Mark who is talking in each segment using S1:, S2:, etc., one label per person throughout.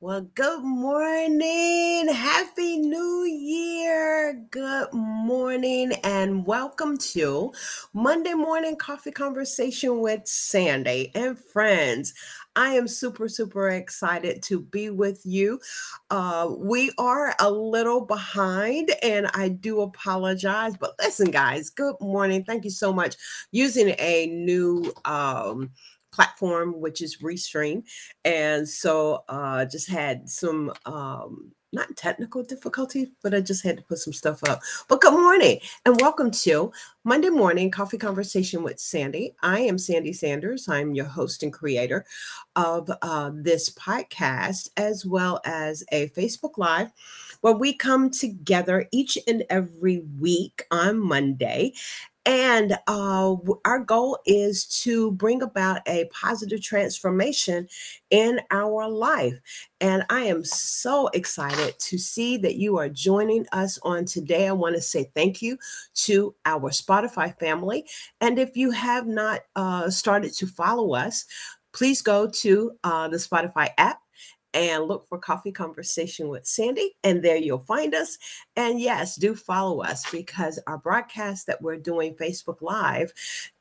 S1: Well, good morning. Happy New Year. Good morning and welcome to Monday Morning Coffee Conversation with Sandy and friends. I am super, super excited to be with you. Uh, we are a little behind, and I do apologize. But listen, guys, good morning. Thank you so much. Using a new um, platform, which is Restream. And so uh just had some um not technical difficulty, but I just had to put some stuff up. But good morning and welcome to Monday Morning Coffee Conversation with Sandy. I am Sandy Sanders. I'm your host and creator of uh, this podcast, as well as a Facebook Live where we come together each and every week on Monday and uh, our goal is to bring about a positive transformation in our life. And I am so excited to see that you are joining us on today. I want to say thank you to our Spotify family. And if you have not uh, started to follow us, please go to uh, the Spotify app and look for Coffee Conversation with Sandy, and there you'll find us. And yes, do follow us because our broadcast that we're doing Facebook Live,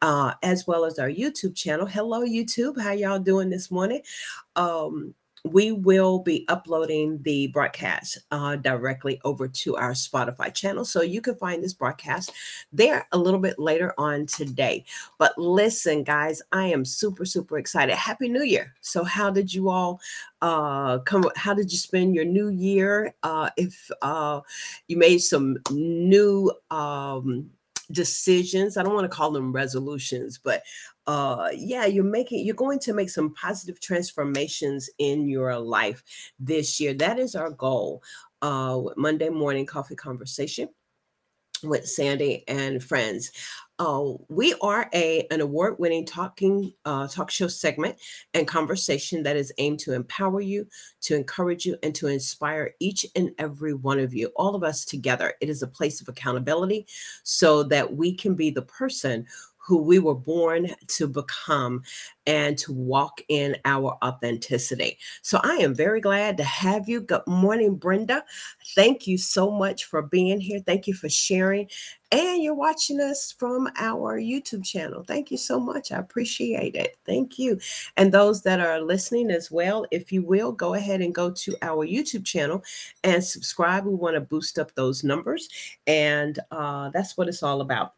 S1: uh, as well as our YouTube channel. Hello, YouTube. How y'all doing this morning? Um, we will be uploading the broadcast uh, directly over to our Spotify channel. So you can find this broadcast there a little bit later on today. But listen, guys, I am super, super excited. Happy New Year. So, how did you all uh, come? How did you spend your new year? Uh, if uh, you made some new, um, decisions. I don't want to call them resolutions, but uh yeah, you're making you're going to make some positive transformations in your life this year. That is our goal. Uh Monday morning coffee conversation with Sandy and friends. Uh, we are a an award winning talking uh, talk show segment and conversation that is aimed to empower you, to encourage you, and to inspire each and every one of you, all of us together. It is a place of accountability, so that we can be the person who we were born to become and to walk in our authenticity. So I am very glad to have you. Good morning, Brenda. Thank you so much for being here. Thank you for sharing. And you're watching us from our YouTube channel. Thank you so much. I appreciate it. Thank you. And those that are listening as well, if you will, go ahead and go to our YouTube channel and subscribe. We want to boost up those numbers. And uh, that's what it's all about.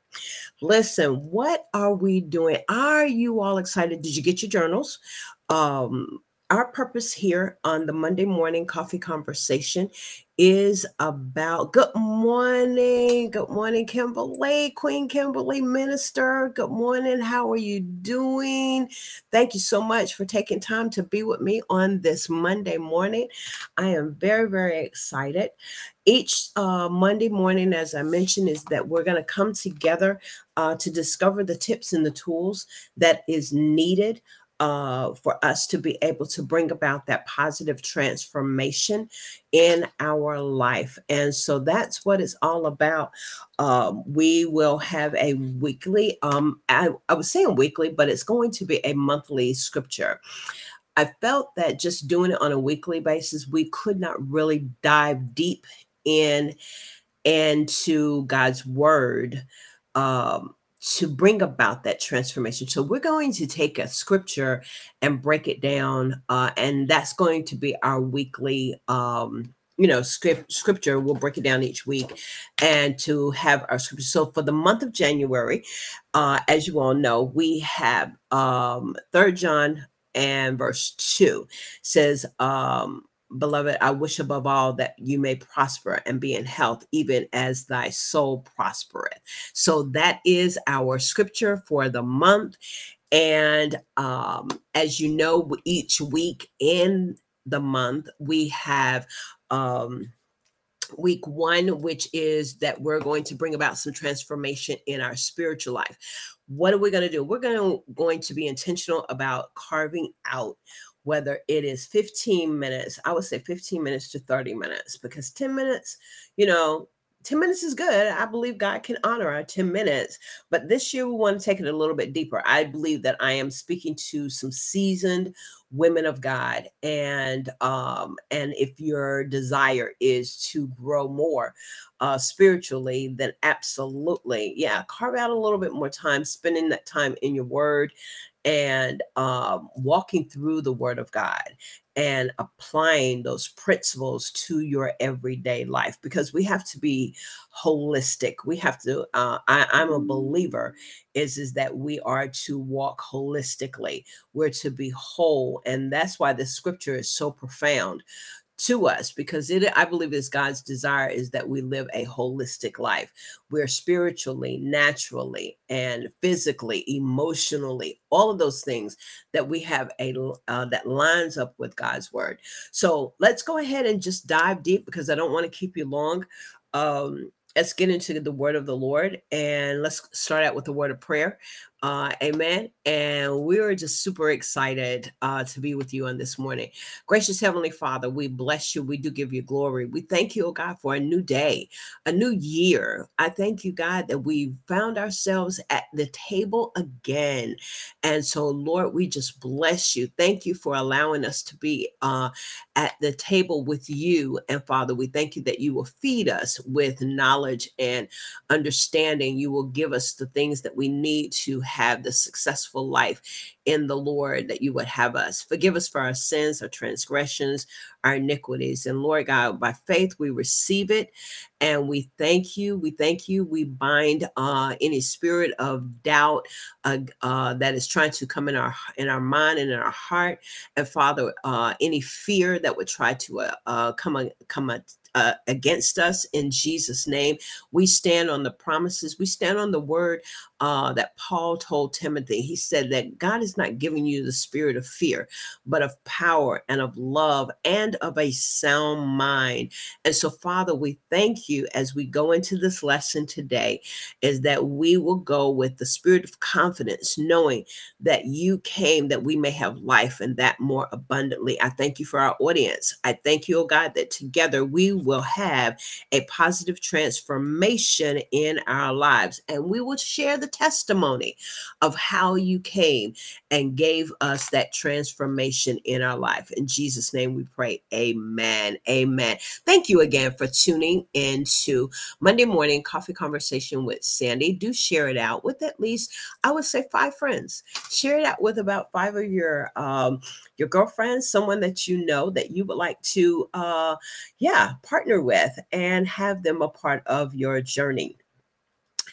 S1: Listen, what are we doing? Are you all excited? Did you get your journals? Um, our purpose here on the Monday morning coffee conversation is about good morning. Good morning, Kimberly, Queen Kimberly, Minister. Good morning. How are you doing? Thank you so much for taking time to be with me on this Monday morning. I am very, very excited. Each uh, Monday morning, as I mentioned, is that we're going to come together uh, to discover the tips and the tools that is needed uh, for us to be able to bring about that positive transformation in our life. And so that's what it's all about. Um, we will have a weekly, um, I, I was saying weekly, but it's going to be a monthly scripture. I felt that just doing it on a weekly basis, we could not really dive deep in into God's word. Um, to bring about that transformation. So we're going to take a scripture and break it down, uh, and that's going to be our weekly. Um, you know, script, scripture, we'll break it down each week and to have our scripture. So for the month of January, uh, as you all know, we have um, Third John and verse 2 says, um, Beloved, I wish above all that you may prosper and be in health, even as thy soul prospereth. So that is our scripture for the month. And um, as you know, each week in the month, we have um, week one, which is that we're going to bring about some transformation in our spiritual life. What are we going to do? We're going to, going to be intentional about carving out whether it is 15 minutes, I would say 15 minutes to 30 minutes, because 10 minutes, you know, 10 minutes is good. I believe God can honor our 10 minutes. But this year, we want to take it a little bit deeper. I believe that I am speaking to some seasoned women of God. And um, and if your desire is to grow more uh, spiritually, then absolutely, yeah, carve out a little bit more time, spending that time in your word and um, walking through the word of God and applying those principles to your everyday life because we have to be holistic. We have to uh, I, i'm a believer is is that we are to walk holistically. We're to be whole and that's why the scripture is so profound to us because it i believe is god's desire is that we live a holistic life. We're spiritually naturally and physically emotionally all of those things that we have a uh, that lines up with god's word. So let's go ahead and just dive deep because i don't want to keep you long. Um let's get into the word of the lord and let's start out with the word of prayer uh, amen. And we're just super excited uh, to be with you on this morning. Gracious Heavenly Father, we bless you. We do give you glory. We thank you, oh God, for a new day, a new year. I thank you, God, that we found ourselves at the table again. And so, Lord, we just bless you. Thank you for allowing us to be uh, at the table with you. And Father, we thank you that you will feed us with knowledge and understanding. You will give us the things that we need to have the successful life in the Lord that you would have us. Forgive us for our sins, our transgressions, our iniquities. And Lord God, by faith, we receive it and we thank you. We thank you. We bind uh, any spirit of doubt uh, uh, that is trying to come in our in our mind and in our heart. And Father, uh, any fear that would try to uh, uh, come come uh, against us in Jesus' name. We stand on the promises, we stand on the word uh, that Paul told Timothy. He said that God is not giving you the spirit of fear, but of power and of love and of a sound mind. And so, Father, we thank you as we go into this lesson today, is that we will go with the spirit of confidence, knowing that you came that we may have life and that more abundantly. I thank you for our audience. I thank you, oh God, that together we will have a positive transformation in our lives and we will share the the testimony of how you came and gave us that transformation in our life. In Jesus' name we pray. Amen. Amen. Thank you again for tuning into Monday morning coffee conversation with Sandy. Do share it out with at least, I would say, five friends. Share it out with about five of your um, your girlfriends, someone that you know that you would like to uh yeah, partner with and have them a part of your journey.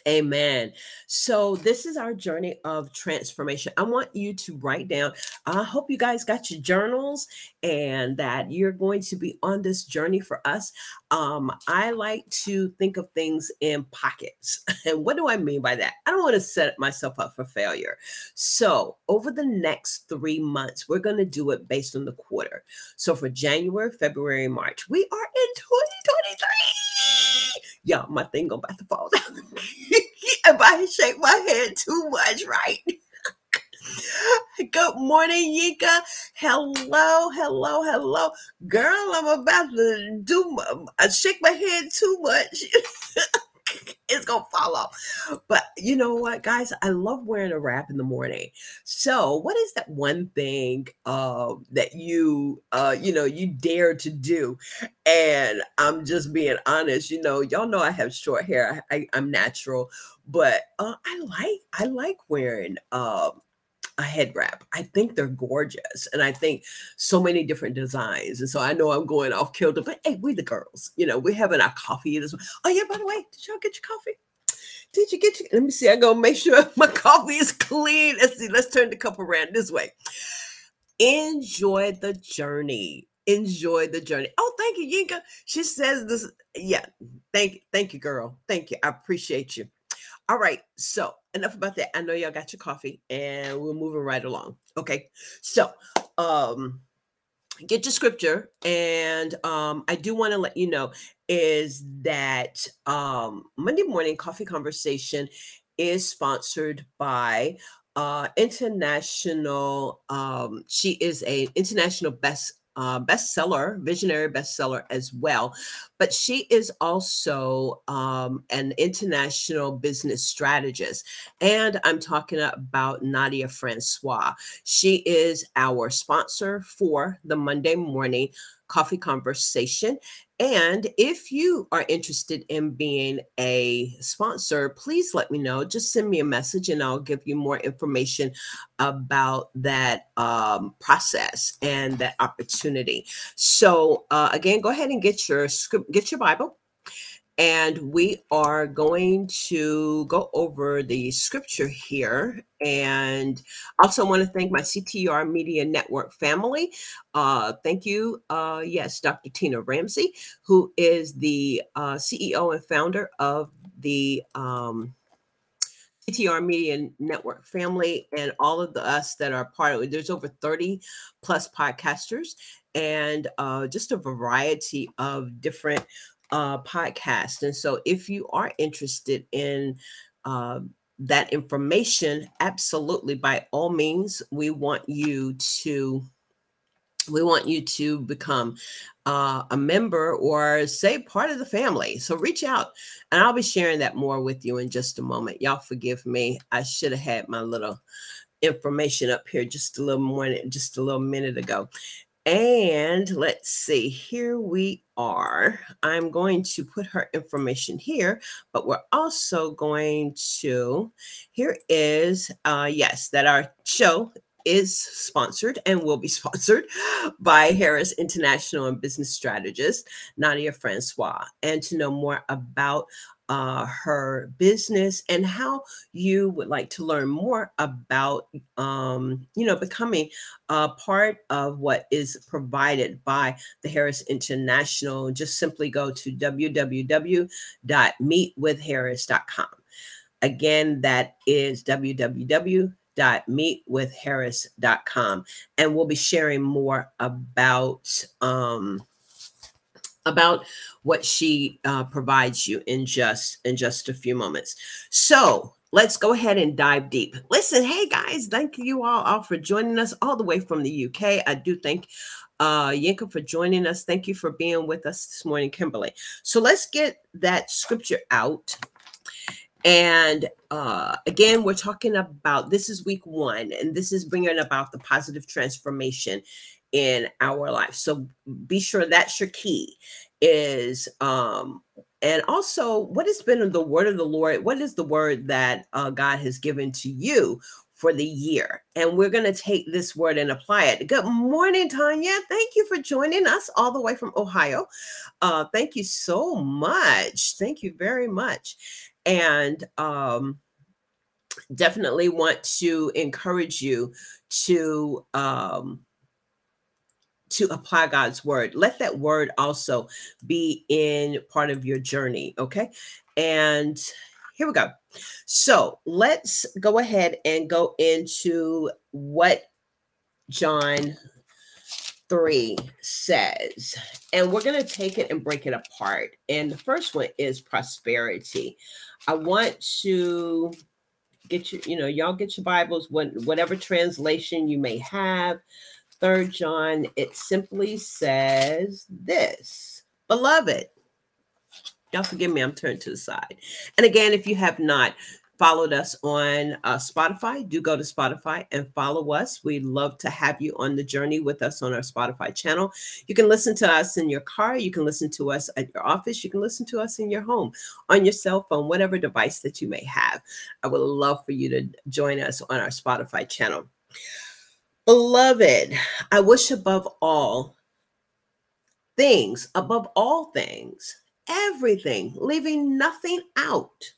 S1: Amen. So, this is our journey of transformation. I want you to write down. I hope you guys got your journals and that you're going to be on this journey for us. Um, I like to think of things in pockets. And what do I mean by that? I don't want to set myself up for failure. So, over the next three months, we're going to do it based on the quarter. So, for January, February, March, we are in 2023 y'all, my thing about to fall down. if I shake my head too much, right? Good morning, Yinka. Hello, hello, hello. Girl, I'm about to do, my, I uh, shake my head too much. it's gonna fall off. But you know what, guys? I love wearing a wrap in the morning. So, what is that one thing uh, that you, uh, you know, you dare to do? And I'm just being honest. You know, y'all know I have short hair. I, I, am natural, but uh, I like I like wearing. Uh, a head wrap. I think they're gorgeous. And I think so many different designs. And so I know I'm going off kilter, but hey, we the girls, you know, we're having our coffee this Oh yeah, by the way, did y'all get your coffee? Did you get your let me see? I gotta make sure my coffee is clean. Let's see, let's turn the cup around this way. Enjoy the journey. Enjoy the journey. Oh, thank you, Yinka. She says this. Yeah, thank you, thank you, girl. Thank you. I appreciate you. All right. So enough about that. I know y'all got your coffee and we're moving right along. Okay. So um get your scripture and um i do want to let you know is that um, Monday Morning Coffee Conversation is sponsored by uh, international. Um, she is a international best uh, bestseller, visionary bestseller as well. But she is also um, an international business strategist. And I'm talking about Nadia Francois. She is our sponsor for the Monday morning coffee conversation. And if you are interested in being a sponsor, please let me know. Just send me a message and I'll give you more information about that um, process and that opportunity. So uh, again, go ahead and get your script, get your Bible and we are going to go over the scripture here. And also want to thank my CTR Media Network family. Uh, thank you. Uh, yes, Dr. Tina Ramsey, who is the uh, CEO and founder of the um, CTR Media Network family, and all of the us that are part of it. There's over 30 plus podcasters and uh, just a variety of different uh, podcast. And so, if you are interested in uh, that information, absolutely, by all means, we want you to we want you to become uh, a member or say part of the family. So reach out, and I'll be sharing that more with you in just a moment. Y'all forgive me. I should have had my little information up here just a little more, just a little minute ago. And let's see, here we are. I'm going to put her information here, but we're also going to, here is, uh, yes, that our show is sponsored and will be sponsored by Heiress International and Business Strategist, Nadia Francois. And to know more about uh, her business and how you would like to learn more about, um, you know, becoming a part of what is provided by the Heiress International, just simply go to www.meetwithheiress.com. Again, that is www.meetwithheiress.com. And we'll be sharing more about um, about what she uh, provides you in just in just a few moments. So let's go ahead and dive deep. Listen, hey guys, thank you all, all for joining us all the way from the UK. I do thank uh, Yinka for joining us. Thank you for being with us this morning, Kimberly. So let's get that scripture out. And uh, again, we're talking about this is week one, and this is bringing about the positive transformation in our life. So be sure that's your key is um and also what has been the word of the Lord? What is the word that uh, God has given to you for the year? And we're going to take this word and apply it. Good morning, Tanya. Thank you for joining us all the way from Ohio. Uh, thank you so much. Thank you very much. And um, definitely want to encourage you to um, to apply God's word. Let that word also be in part of your journey. Okay. And here we go. So let's go ahead and go into what John 3 says. And we're going to take it and break it apart. And the first one is prosperity. I want to get you, you know, y'all get your Bibles, what whatever translation you may have. Third John, it simply says this Beloved, y'all forgive me, I'm turned to the side. And again, if you have not followed us on uh, Spotify, do go to Spotify and follow us. We'd love to have you on the journey with us on our Spotify channel. You can listen to us in your car, you can listen to us at your office, you can listen to us in your home, on your cell phone, whatever device that you may have. I would love for you to join us on our Spotify channel. Beloved, I wish above all things, above all things, everything, leaving nothing out,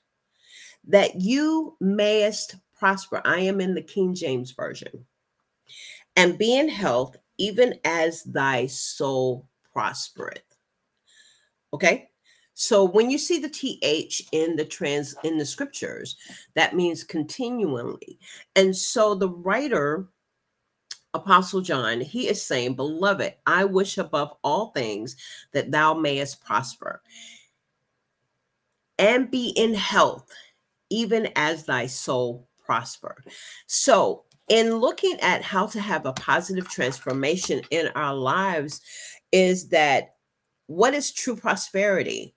S1: that you mayest prosper. I am in the King James Version. And be in health, even as thy soul prospereth. Okay? So when you see the th in the trans in the scriptures, that means continually. And so the writer Apostle John, he is saying, Beloved, I wish above all things that thou mayest prosper and be in health, even as thy soul prosper. So, in looking at how to have a positive transformation in our lives, is that what is true prosperity?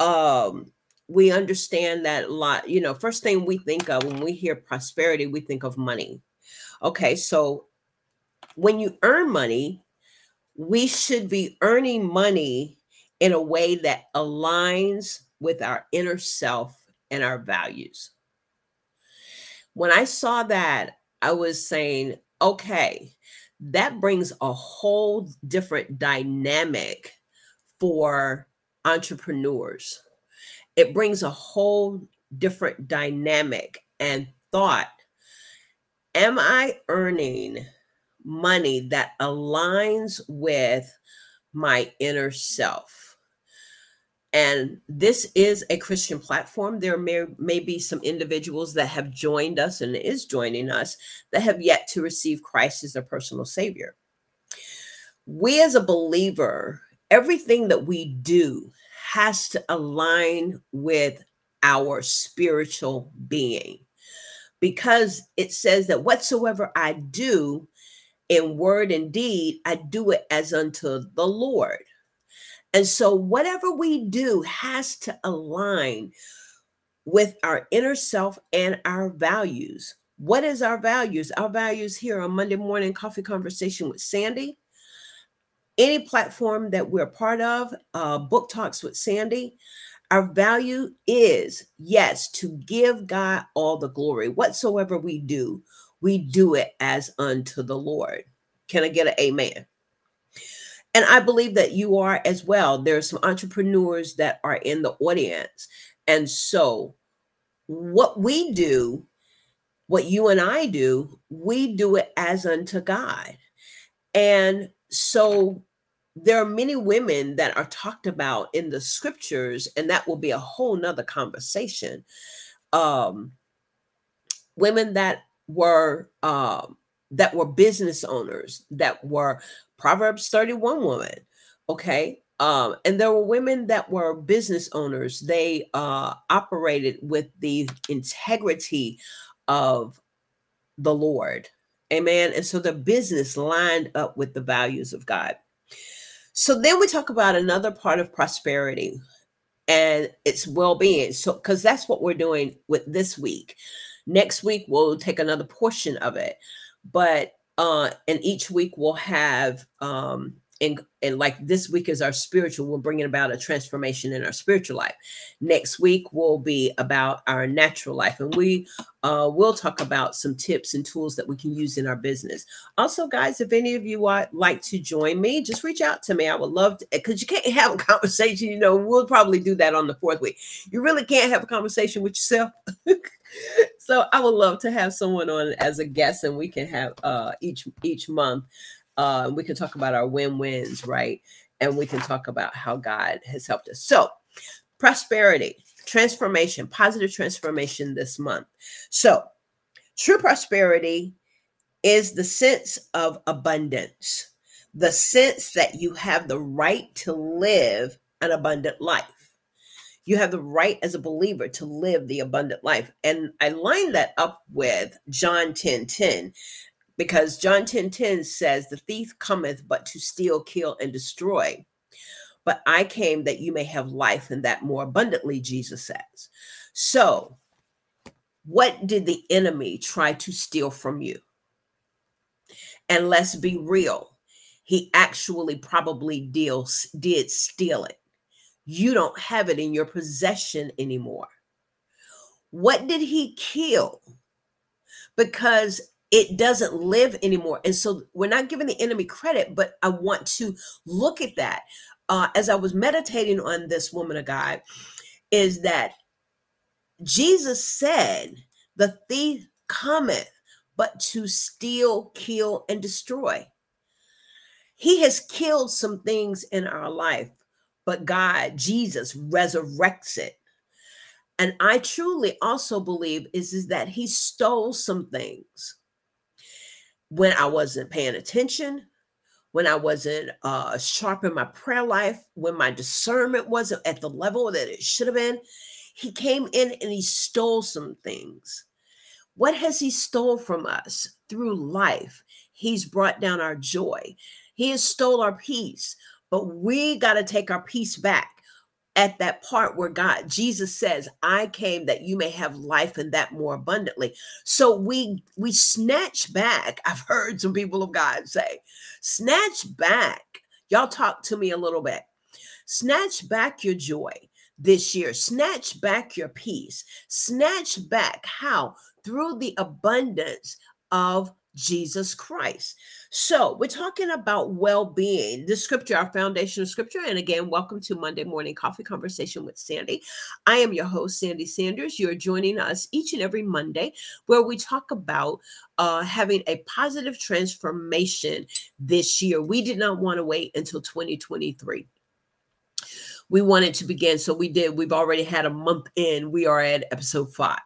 S1: Um, we understand that a lot, you know, first thing we think of when we hear prosperity, we think of money. Okay, so when you earn money, we should be earning money in a way that aligns with our inner self and our values. When I saw that, I was saying, okay, that brings a whole different dynamic for entrepreneurs. It brings a whole different dynamic and thought. Am I earning money that aligns with my inner self? And this is a Christian platform. There may, may be some individuals that have joined us and is joining us that have yet to receive Christ as their personal Savior. We, as a believer, everything that we do has to align with our spiritual being because it says that whatsoever I do in word and deed, I do it as unto the Lord. And so, whatever we do has to align with our inner self and our values. What is our values? Our values here on Monday morning coffee conversation with Sandy. Any platform that we're part of, uh, book talks with Sandy. Our value is yes to give God all the glory. Whatsoever we do, we do it as unto the Lord. Can I get an amen? And I believe that you are as well. There are some entrepreneurs that are in the audience. And so, what we do, what you and I do, we do it as unto God. And so, there are many women that are talked about in the scriptures, and that will be a whole nother conversation. Um, women that were um, that were business owners, that were Proverbs 31 woman. Okay. Um, and there were women that were business owners. They uh, operated with the integrity of the Lord. Amen. And so the business lined up with the values of God. So then we talk about another part of prosperity and its well-being. So because that's what we're doing with this week. Next week we'll take another portion of it. But uh, and each week we'll have um, and and like this week is our spiritual we're bringing about a transformation in our spiritual life. Next week will be about our natural life and we uh, will talk about some tips and tools that we can use in our business. Also guys if any of you would like to join me just reach out to me. I would love to because you can't have a conversation you know we'll probably do that on the fourth week. You really can't have a conversation with yourself. So i would love to have someone on as a guest and we can have uh each each month uh, we can talk about our win wins, right? And we can talk about how God has helped us. So, prosperity, transformation, positive transformation this month. So, true prosperity is the sense of abundance, the sense that you have the right to live an abundant life. You have the right as a believer to live the abundant life. And I line that up with John 10 10 because John 10 10 says, The thief cometh but to steal, kill, and destroy. But I came that you may have life and that more abundantly, Jesus says. So, what did the enemy try to steal from you? And let's be real, he actually probably deals, did steal it. You don't have it in your possession anymore. What did he kill? Because it doesn't live anymore. And so we're not giving the enemy credit, but I want to look at that. Uh, as I was meditating on this woman of God, is that Jesus said, The thief cometh but to steal, kill, and destroy. He has killed some things in our life, but God, Jesus, resurrects it. And I truly also believe is, is that he stole some things when I wasn't paying attention, when I wasn't uh, sharp in my prayer life, when my discernment wasn't at the level that it should have been. He came in and he stole some things. What has he stole from us through life? He's brought down our joy. He has stole our peace, but we got to take our peace back at that part where God, Jesus says, I came that you may have life and that more abundantly. So we we snatch back. I've heard some people of God say, snatch back. Y'all talk to me a little bit. Snatch back your joy this year. Snatch back your peace. Snatch back how? Through the abundance of Jesus Christ. So, we're talking about well being. The scripture, our foundational scripture. And again, welcome to Monday Morning Coffee Conversation with Sandy. I am your host, Sandy Sanders. You're joining us each and every Monday where we talk about uh, having a positive transformation this year. We did not want to wait until 2023 we wanted to begin. So we did. We've already had a month in. We are at episode five.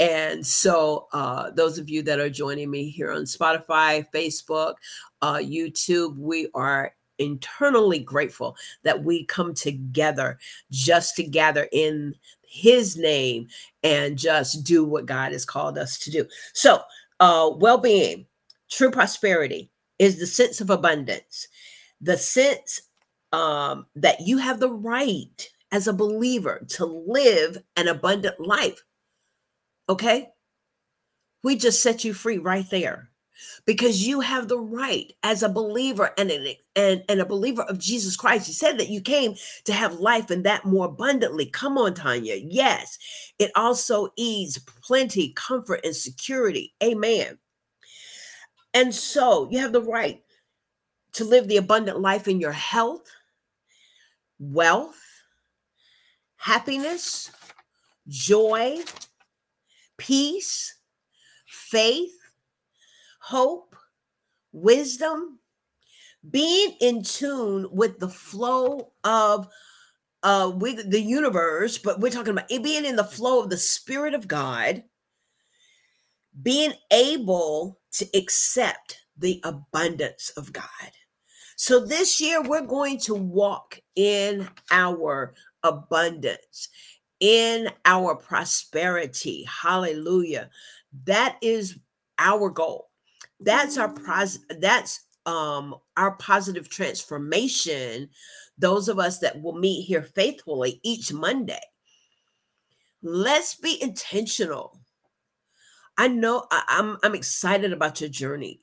S1: And so, uh, those of you that are joining me here on Spotify, Facebook, uh, YouTube, we are internally grateful that we come together just to gather in His name and just do what God has called us to do. So, uh, well being, true prosperity is the sense of abundance, the sense um, that you have the right as a believer to live an abundant life Okay. We just set you free right there because you have the right as a believer and, an, and, and a believer of Jesus Christ. He said that you came to have life and that more abundantly. Come on, Tanya. Yes, it also ease plenty, comfort, and security. Amen. And so you have the right to live the abundant life in your health, wealth, happiness, joy, peace, faith, hope, wisdom, being in tune with the flow of uh with the universe, but we're talking about being in the flow of the spirit of God, being able to accept the abundance of God. So this year we're going to walk in our abundance in our prosperity. Hallelujah. That is our goal. That's our pros that's um our positive transformation those of us that will meet here faithfully each Monday. Let's be intentional. I know I, I'm I'm excited about your journey.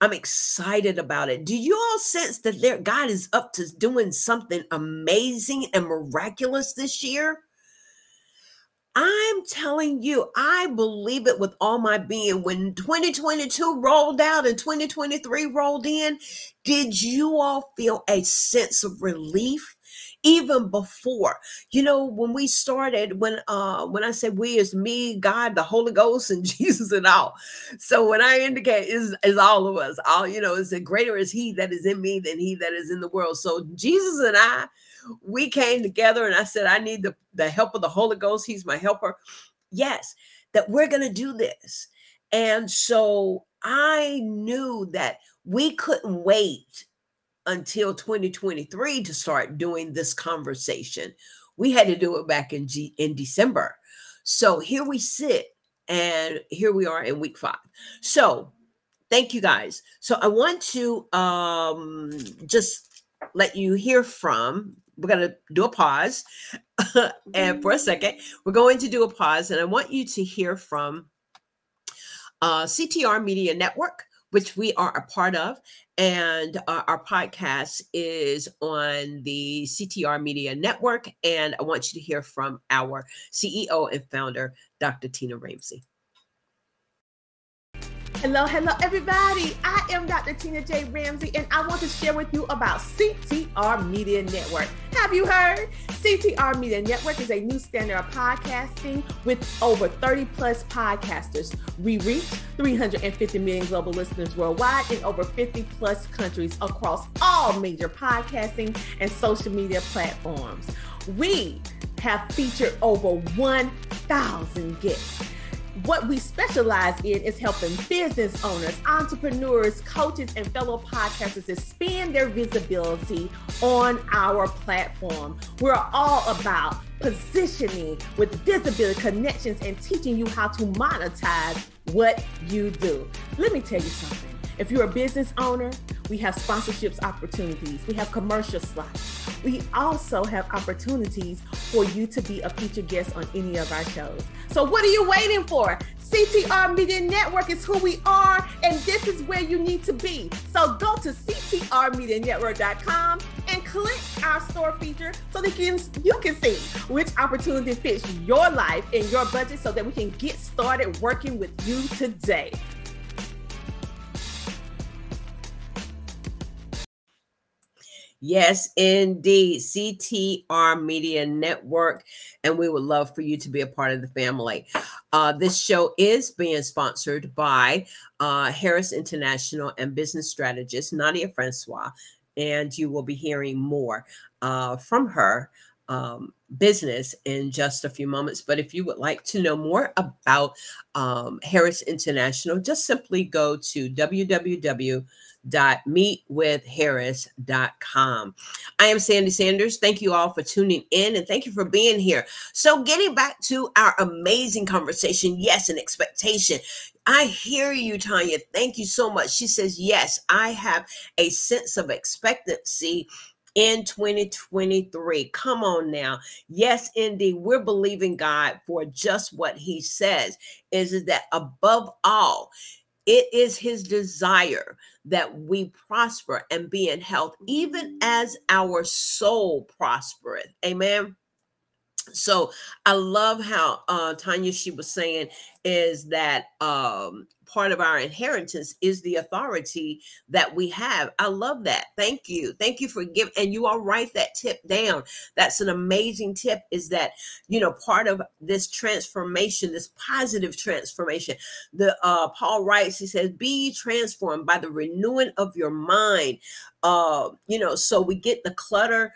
S1: I'm excited about it. Do you all sense that there God is up to doing something amazing and miraculous this year? I'm telling you, I believe it with all my being. When 2022 rolled out and 2023 rolled in, did you all feel a sense of relief? even before you know when we started when uh when i said we is me god the holy ghost and jesus and all so when i indicate is is all of us all you know is that greater is he that is in me than he that is in the world so jesus and i we came together and I said, I need the, the help of the Holy Ghost. He's my helper. Yes, that we're going to do this. And so I knew that we couldn't wait until 2023 to start doing this conversation. We had to do it back in G- in December. So here we sit and here we are in week 5. So, thank you guys. So I want to um just let you hear from we're going to do a pause and for a second we're going to do a pause and i want you to hear from uh, ctr media network which we are a part of and uh, our podcast is on the ctr media network and i want you to hear from our ceo and founder dr tina ramsey
S2: Hello, hello, everybody. I am Dr. Tina J. Ramsey, and I want to share with you about CTR Media Network. Have you heard? CTR Media Network is a new standard of podcasting with over 30 plus podcasters. We reach 350 million global listeners worldwide in over 50 plus countries across all major podcasting and social media platforms. We have featured over 1,000 guests what we specialize in is helping business owners, entrepreneurs, coaches, and fellow podcasters expand their visibility on our platform. We're all about positioning with visibility connections and teaching you how to monetize what you do. Let me tell you something. If you're a business owner, we have sponsorships opportunities. We have commercial slots. We also have opportunities for you to be a featured guest on any of our shows. So what are you waiting for? CTR Media Network is who we are, and this is where you need to be. So go to ctrmedianetwork.com and click our store feature so that you can, you can see which opportunity fits your life and your budget so that we can get started working with you today.
S1: Yes, indeed. CTR Media Network. And we would love for you to be a part of the family. Uh, this show is being sponsored by uh, Heiress International and business strategist Nadia Francois. And you will be hearing more uh, from her um, business in just a few moments. But if you would like to know more about um, Heiress International, just simply go to www meetwithheiress.com. I am Sandy Sanders. Thank you all for tuning in and thank you for being here. So, getting back to our amazing conversation, yes, an expectation. I hear you, Tanya. Thank you so much. She says, Yes, I have a sense of expectancy in 2023. Come on now. Yes, indeed. We're believing God for just what He says is that above all, it is his desire that we prosper and be in health, even mm-hmm. as our soul prospereth. Amen. So I love how uh, Tanya she was saying is that um, part of our inheritance is the authority that we have. I love that. Thank you. Thank you for giving. And you all write that tip down. That's an amazing tip is that, you know, part of this transformation, this positive transformation, the uh, Paul writes, he says, be transformed by the renewing of your mind. Uh, you know, so we get the clutter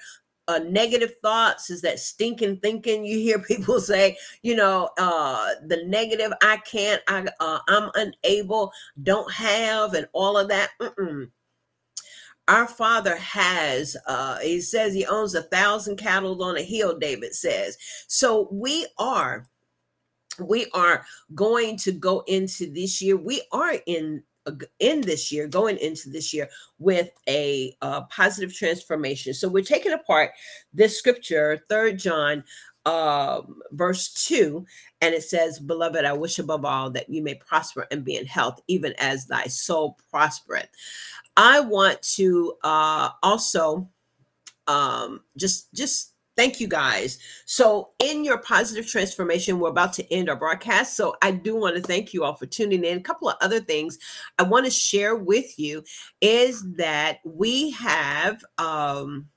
S1: uh, negative thoughts is that stinking thinking you hear people say you know uh the negative i can't i uh, i'm unable don't have and all of that. Mm-mm. our father has uh he says he owns a thousand cattle on a hill david says. So we are we are going to go into this year. We are in in this year, going into this year with a uh, positive transformation. So we're taking apart this scripture, Third John, um, verse two, and it says, "Beloved, I wish above all that you may prosper and be in health, even as thy soul prospereth." I want to uh, also um, just just Thank you guys. So, in your positive transformation, we're about to end our broadcast. So, I do want to thank you all for tuning in. A couple of other things I want to share with you is that we have, um,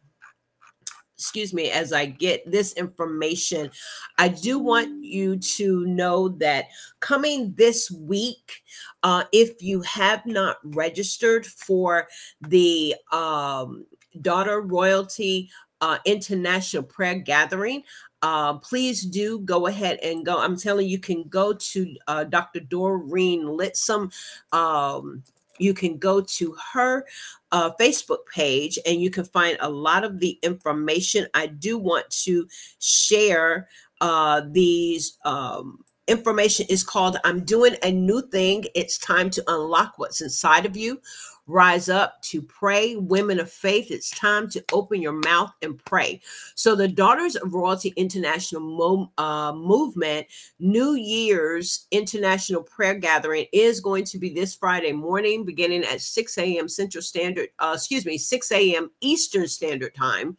S1: excuse me, as I get this information, I do want you to know that coming this week, uh, if you have not registered for the um, daughter royalty uh, international prayer gathering. Uh, please do go ahead and go. I'm telling you, you can go to uh, Dr. Doreen Litsom. Um, you can go to her uh, Facebook page and you can find a lot of the information. I do want to share uh, these um, information is called I'm doing a new thing. It's time to unlock what's inside of you. Rise up to pray. Women of faith, it's time to open your mouth and pray. So, the Daughters of Royalty International Mo- uh, Movement New Year's International Prayer Gathering is going to be this Friday morning, beginning at 6 a.m. Central Standard, uh, excuse me, 6 a.m. Eastern Standard Time.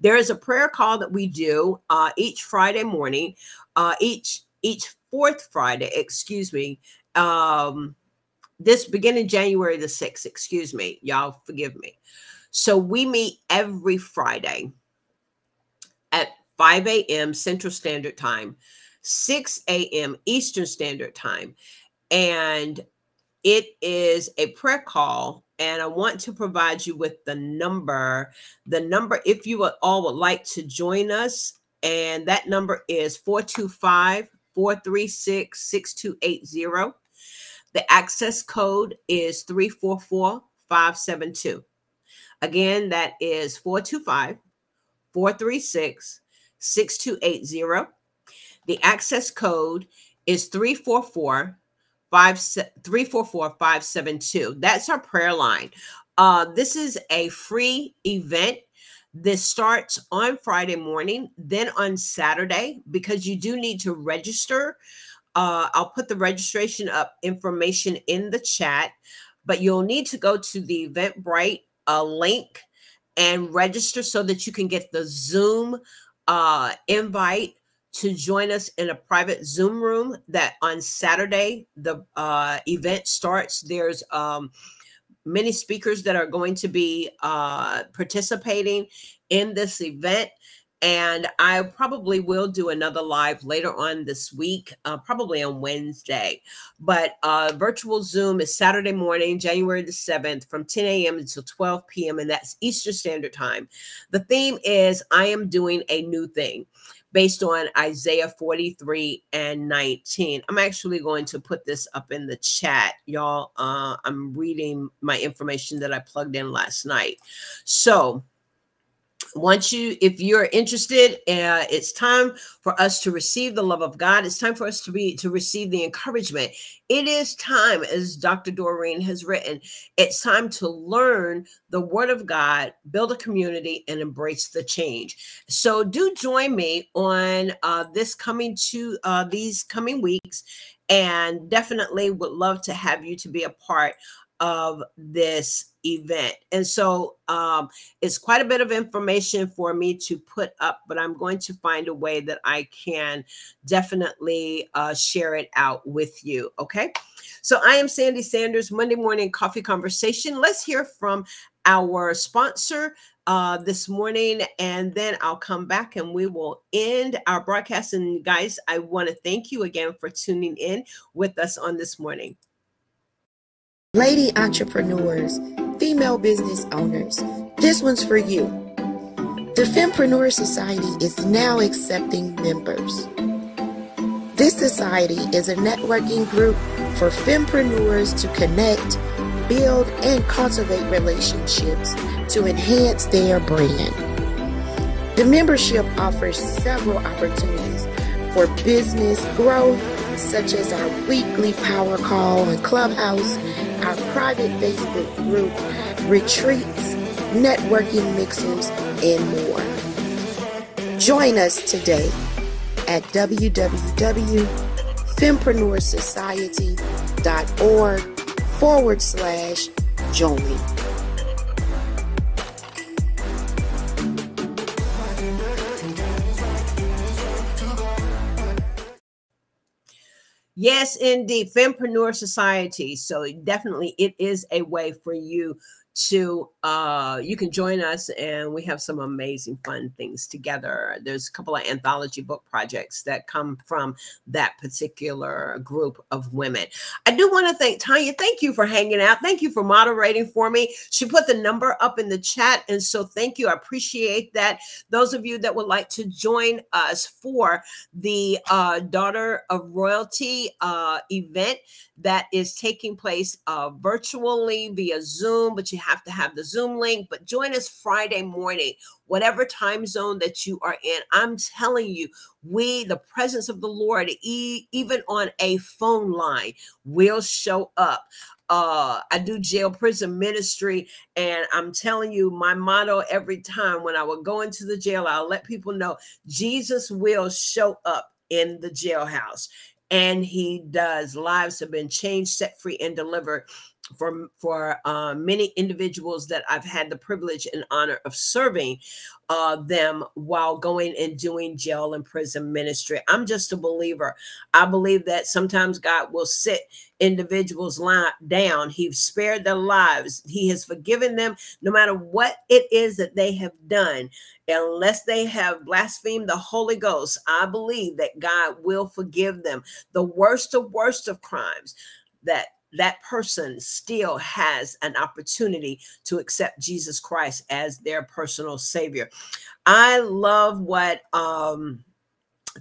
S1: There is a prayer call that we do uh, each Friday morning. Uh, each each fourth Friday, excuse me, um, this beginning January the 6th, excuse me, y'all forgive me. So we meet every Friday at 5 a.m. Central Standard Time, 6 a.m. Eastern Standard Time. And it is a prayer call. And I want to provide you with the number. The number, if you all would like to join us, and that number is 425 436 6280. The access code is 344572. Again, that is 425 436 6280. The access code is 344 344 572. That's our prayer line. Uh, this is a free event. This starts on Friday morning, then on Saturday, because you do need to register. Uh, I'll put the registration up information in the chat, but you'll need to go to the Eventbrite uh, link and register so that you can get the Zoom uh, invite to join us in a private Zoom room that on Saturday the uh, event starts. There's um, many speakers that are going to be uh, participating in this event. And I probably will do another live later on this week, uh, probably on Wednesday. But uh, virtual Zoom is Saturday morning, January the 7th, from 10 a.m. until 12 p.m., and that's Eastern Standard Time. The theme is I am doing a new thing based on Isaiah 43 and 19. I'm actually going to put this up in the chat, y'all. Uh, I'm reading my information that I plugged in last night. So, once you if you're interested uh, it's time for us to receive the love of god. It's time for us to be to receive the encouragement. It is time as dr doreen has written it's time to learn the word of god build a community and embrace the change. So do join me on uh, this coming to uh, these coming weeks and definitely would love to have you to be a part of this event. And so um, it's quite a bit of information for me to put up, but I'm going to find a way that I can definitely uh, share it out with you. Okay. So I am Sandy Sanders, Monday Morning Coffee Conversation. Let's hear from our sponsor. Uh, this morning, and then I'll come back and we will end our broadcast. And guys, I want to thank you again for tuning in with us on this morning.
S3: Lady entrepreneurs, female business owners, this one's for you. The Fempreneur Society is now accepting members. This society is a networking group for fempreneurs to connect, build, and cultivate relationships to enhance their brand. The membership offers several opportunities for business growth, such as our weekly power call and clubhouse our private Facebook group, retreats, networking mixers, and more. Join us today at www.fempreneursociety.org forward slash join.
S1: Yes, indeed. Fempreneur Society. So definitely it is a way for you to uh you can join us and we have some amazing fun things together. There's a couple of anthology book projects that come from that particular group of women. I do want to thank tanya thank you for hanging out. Thank you for moderating for me. She put the number up in the chat and so thank you. I appreciate that. Those of you that would like to join us for the uh daughter of royalty uh event that is taking place uh virtually via zoom but you have to have the Zoom link, but join us Friday morning, whatever time zone that you are in. I'm telling you, we, the presence of the Lord, e- even on a phone line, will show up. Uh I do jail prison ministry and I'm telling you my motto every time when I would go into the jail I'll let people know Jesus will show up in the jailhouse and he does. Lives have been changed set free and delivered for for uh, many individuals that I've had the privilege and honor of serving uh, them while going and doing jail and prison ministry. I'm just a believer. I believe that sometimes God will sit individuals lie down. He's spared their lives. He has forgiven them no matter what it is that they have done. Unless they have blasphemed the Holy Ghost, I believe that God will forgive them. The worst of worst of crimes that that person still has an opportunity to accept Jesus Christ as their personal savior. I love what um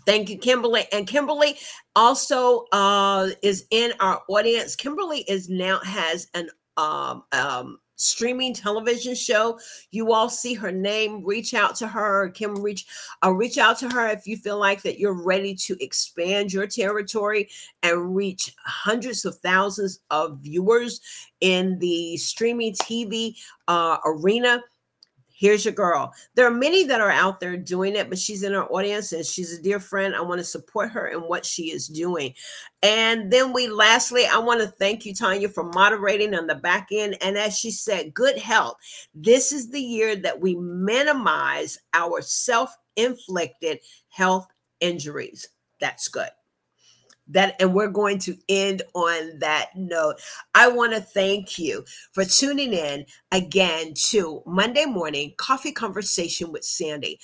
S1: Thank you, Kimberly. And Kimberly also uh, is in our audience. Kimberly is now has an um, um, streaming television show. You all see her name, reach out to her. Kim, reach uh, reach out to her if you feel like that you're ready to expand your territory and reach hundreds of thousands of viewers in the streaming TV uh, arena here's your girl. There are many that are out there doing it, but she's in our audience and she's a dear friend. I want to support her in what she is doing. And then we lastly, I want to thank you, Tanya, for moderating on the back end. And as she said, good health. This is the year that we minimize our self inflicted health injuries. That's good that and we're going to end on that note. I want to thank you for tuning in again to monday morning coffee conversation with sandy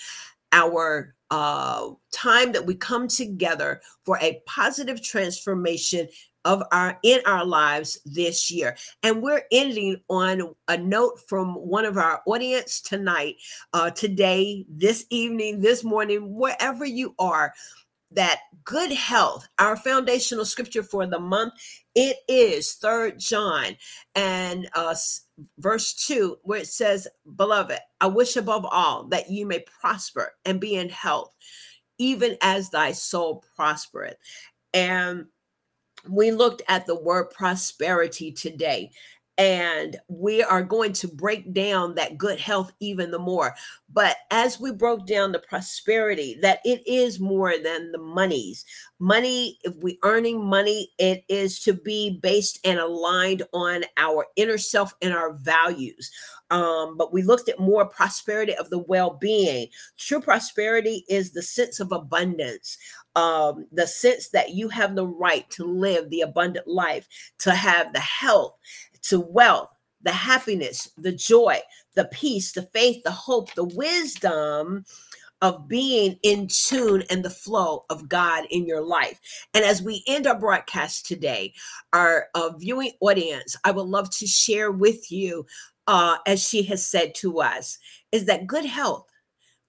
S1: our uh, time that we come together for a positive transformation of our in our lives this year. And we're ending on a note from one of our audience tonight uh, today this evening this morning wherever you are that good health, our foundational scripture for the month, it is third John and uh, verse 2, where it says, Beloved, I wish above all that you may prosper and be in health, even as thy soul prospereth. And we looked at the word prosperity today and we are going to break down that good health even the more. But as we broke down the prosperity that it is more than the monies. Money if we earning money it is to be based and aligned on our inner self and our values. Um, but we looked at more prosperity of the well-being. True prosperity is the sense of abundance um, the sense that you have the right to live the abundant life to have the health to wealth, the happiness, the joy, the peace, the faith, the hope, the wisdom of being in tune and the flow of God in your life. And as we end our broadcast today, our uh, viewing audience, I would love to share with you, uh, as she has said to us, is that good health.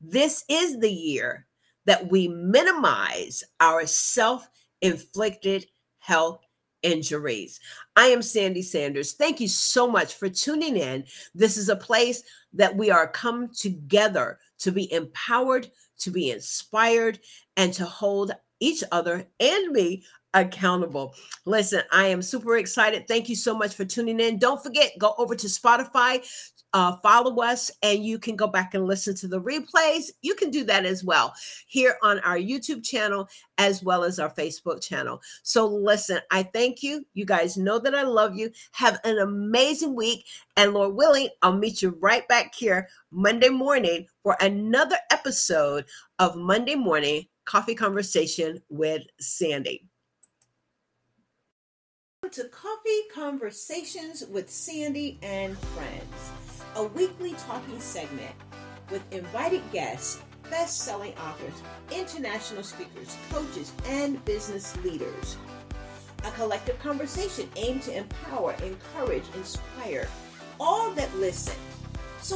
S1: This is the year that we minimize our self inflicted health injuries. I am Sandy Sanders. Thank you so much for tuning in. This is a place that we are come together to be empowered, to be inspired, and to hold each other and me accountable. Listen, I am super excited. Thank you so much for tuning in. Don't forget, go over to Spotify, uh, follow us, and you can go back and listen to the replays. You can do that as well here on our YouTube channel as well as our Facebook channel. So, listen, I thank you. You guys know that I love you. Have an amazing week. And Lord willing, I'll meet you right back here Monday morning for another episode of Monday Morning Coffee Conversation with Sandy to Coffee Conversations with Sandy and Friends, a weekly talking segment with invited guests, best selling authors, international speakers, coaches, and business leaders. A collective conversation aimed to empower, encourage, inspire all that listen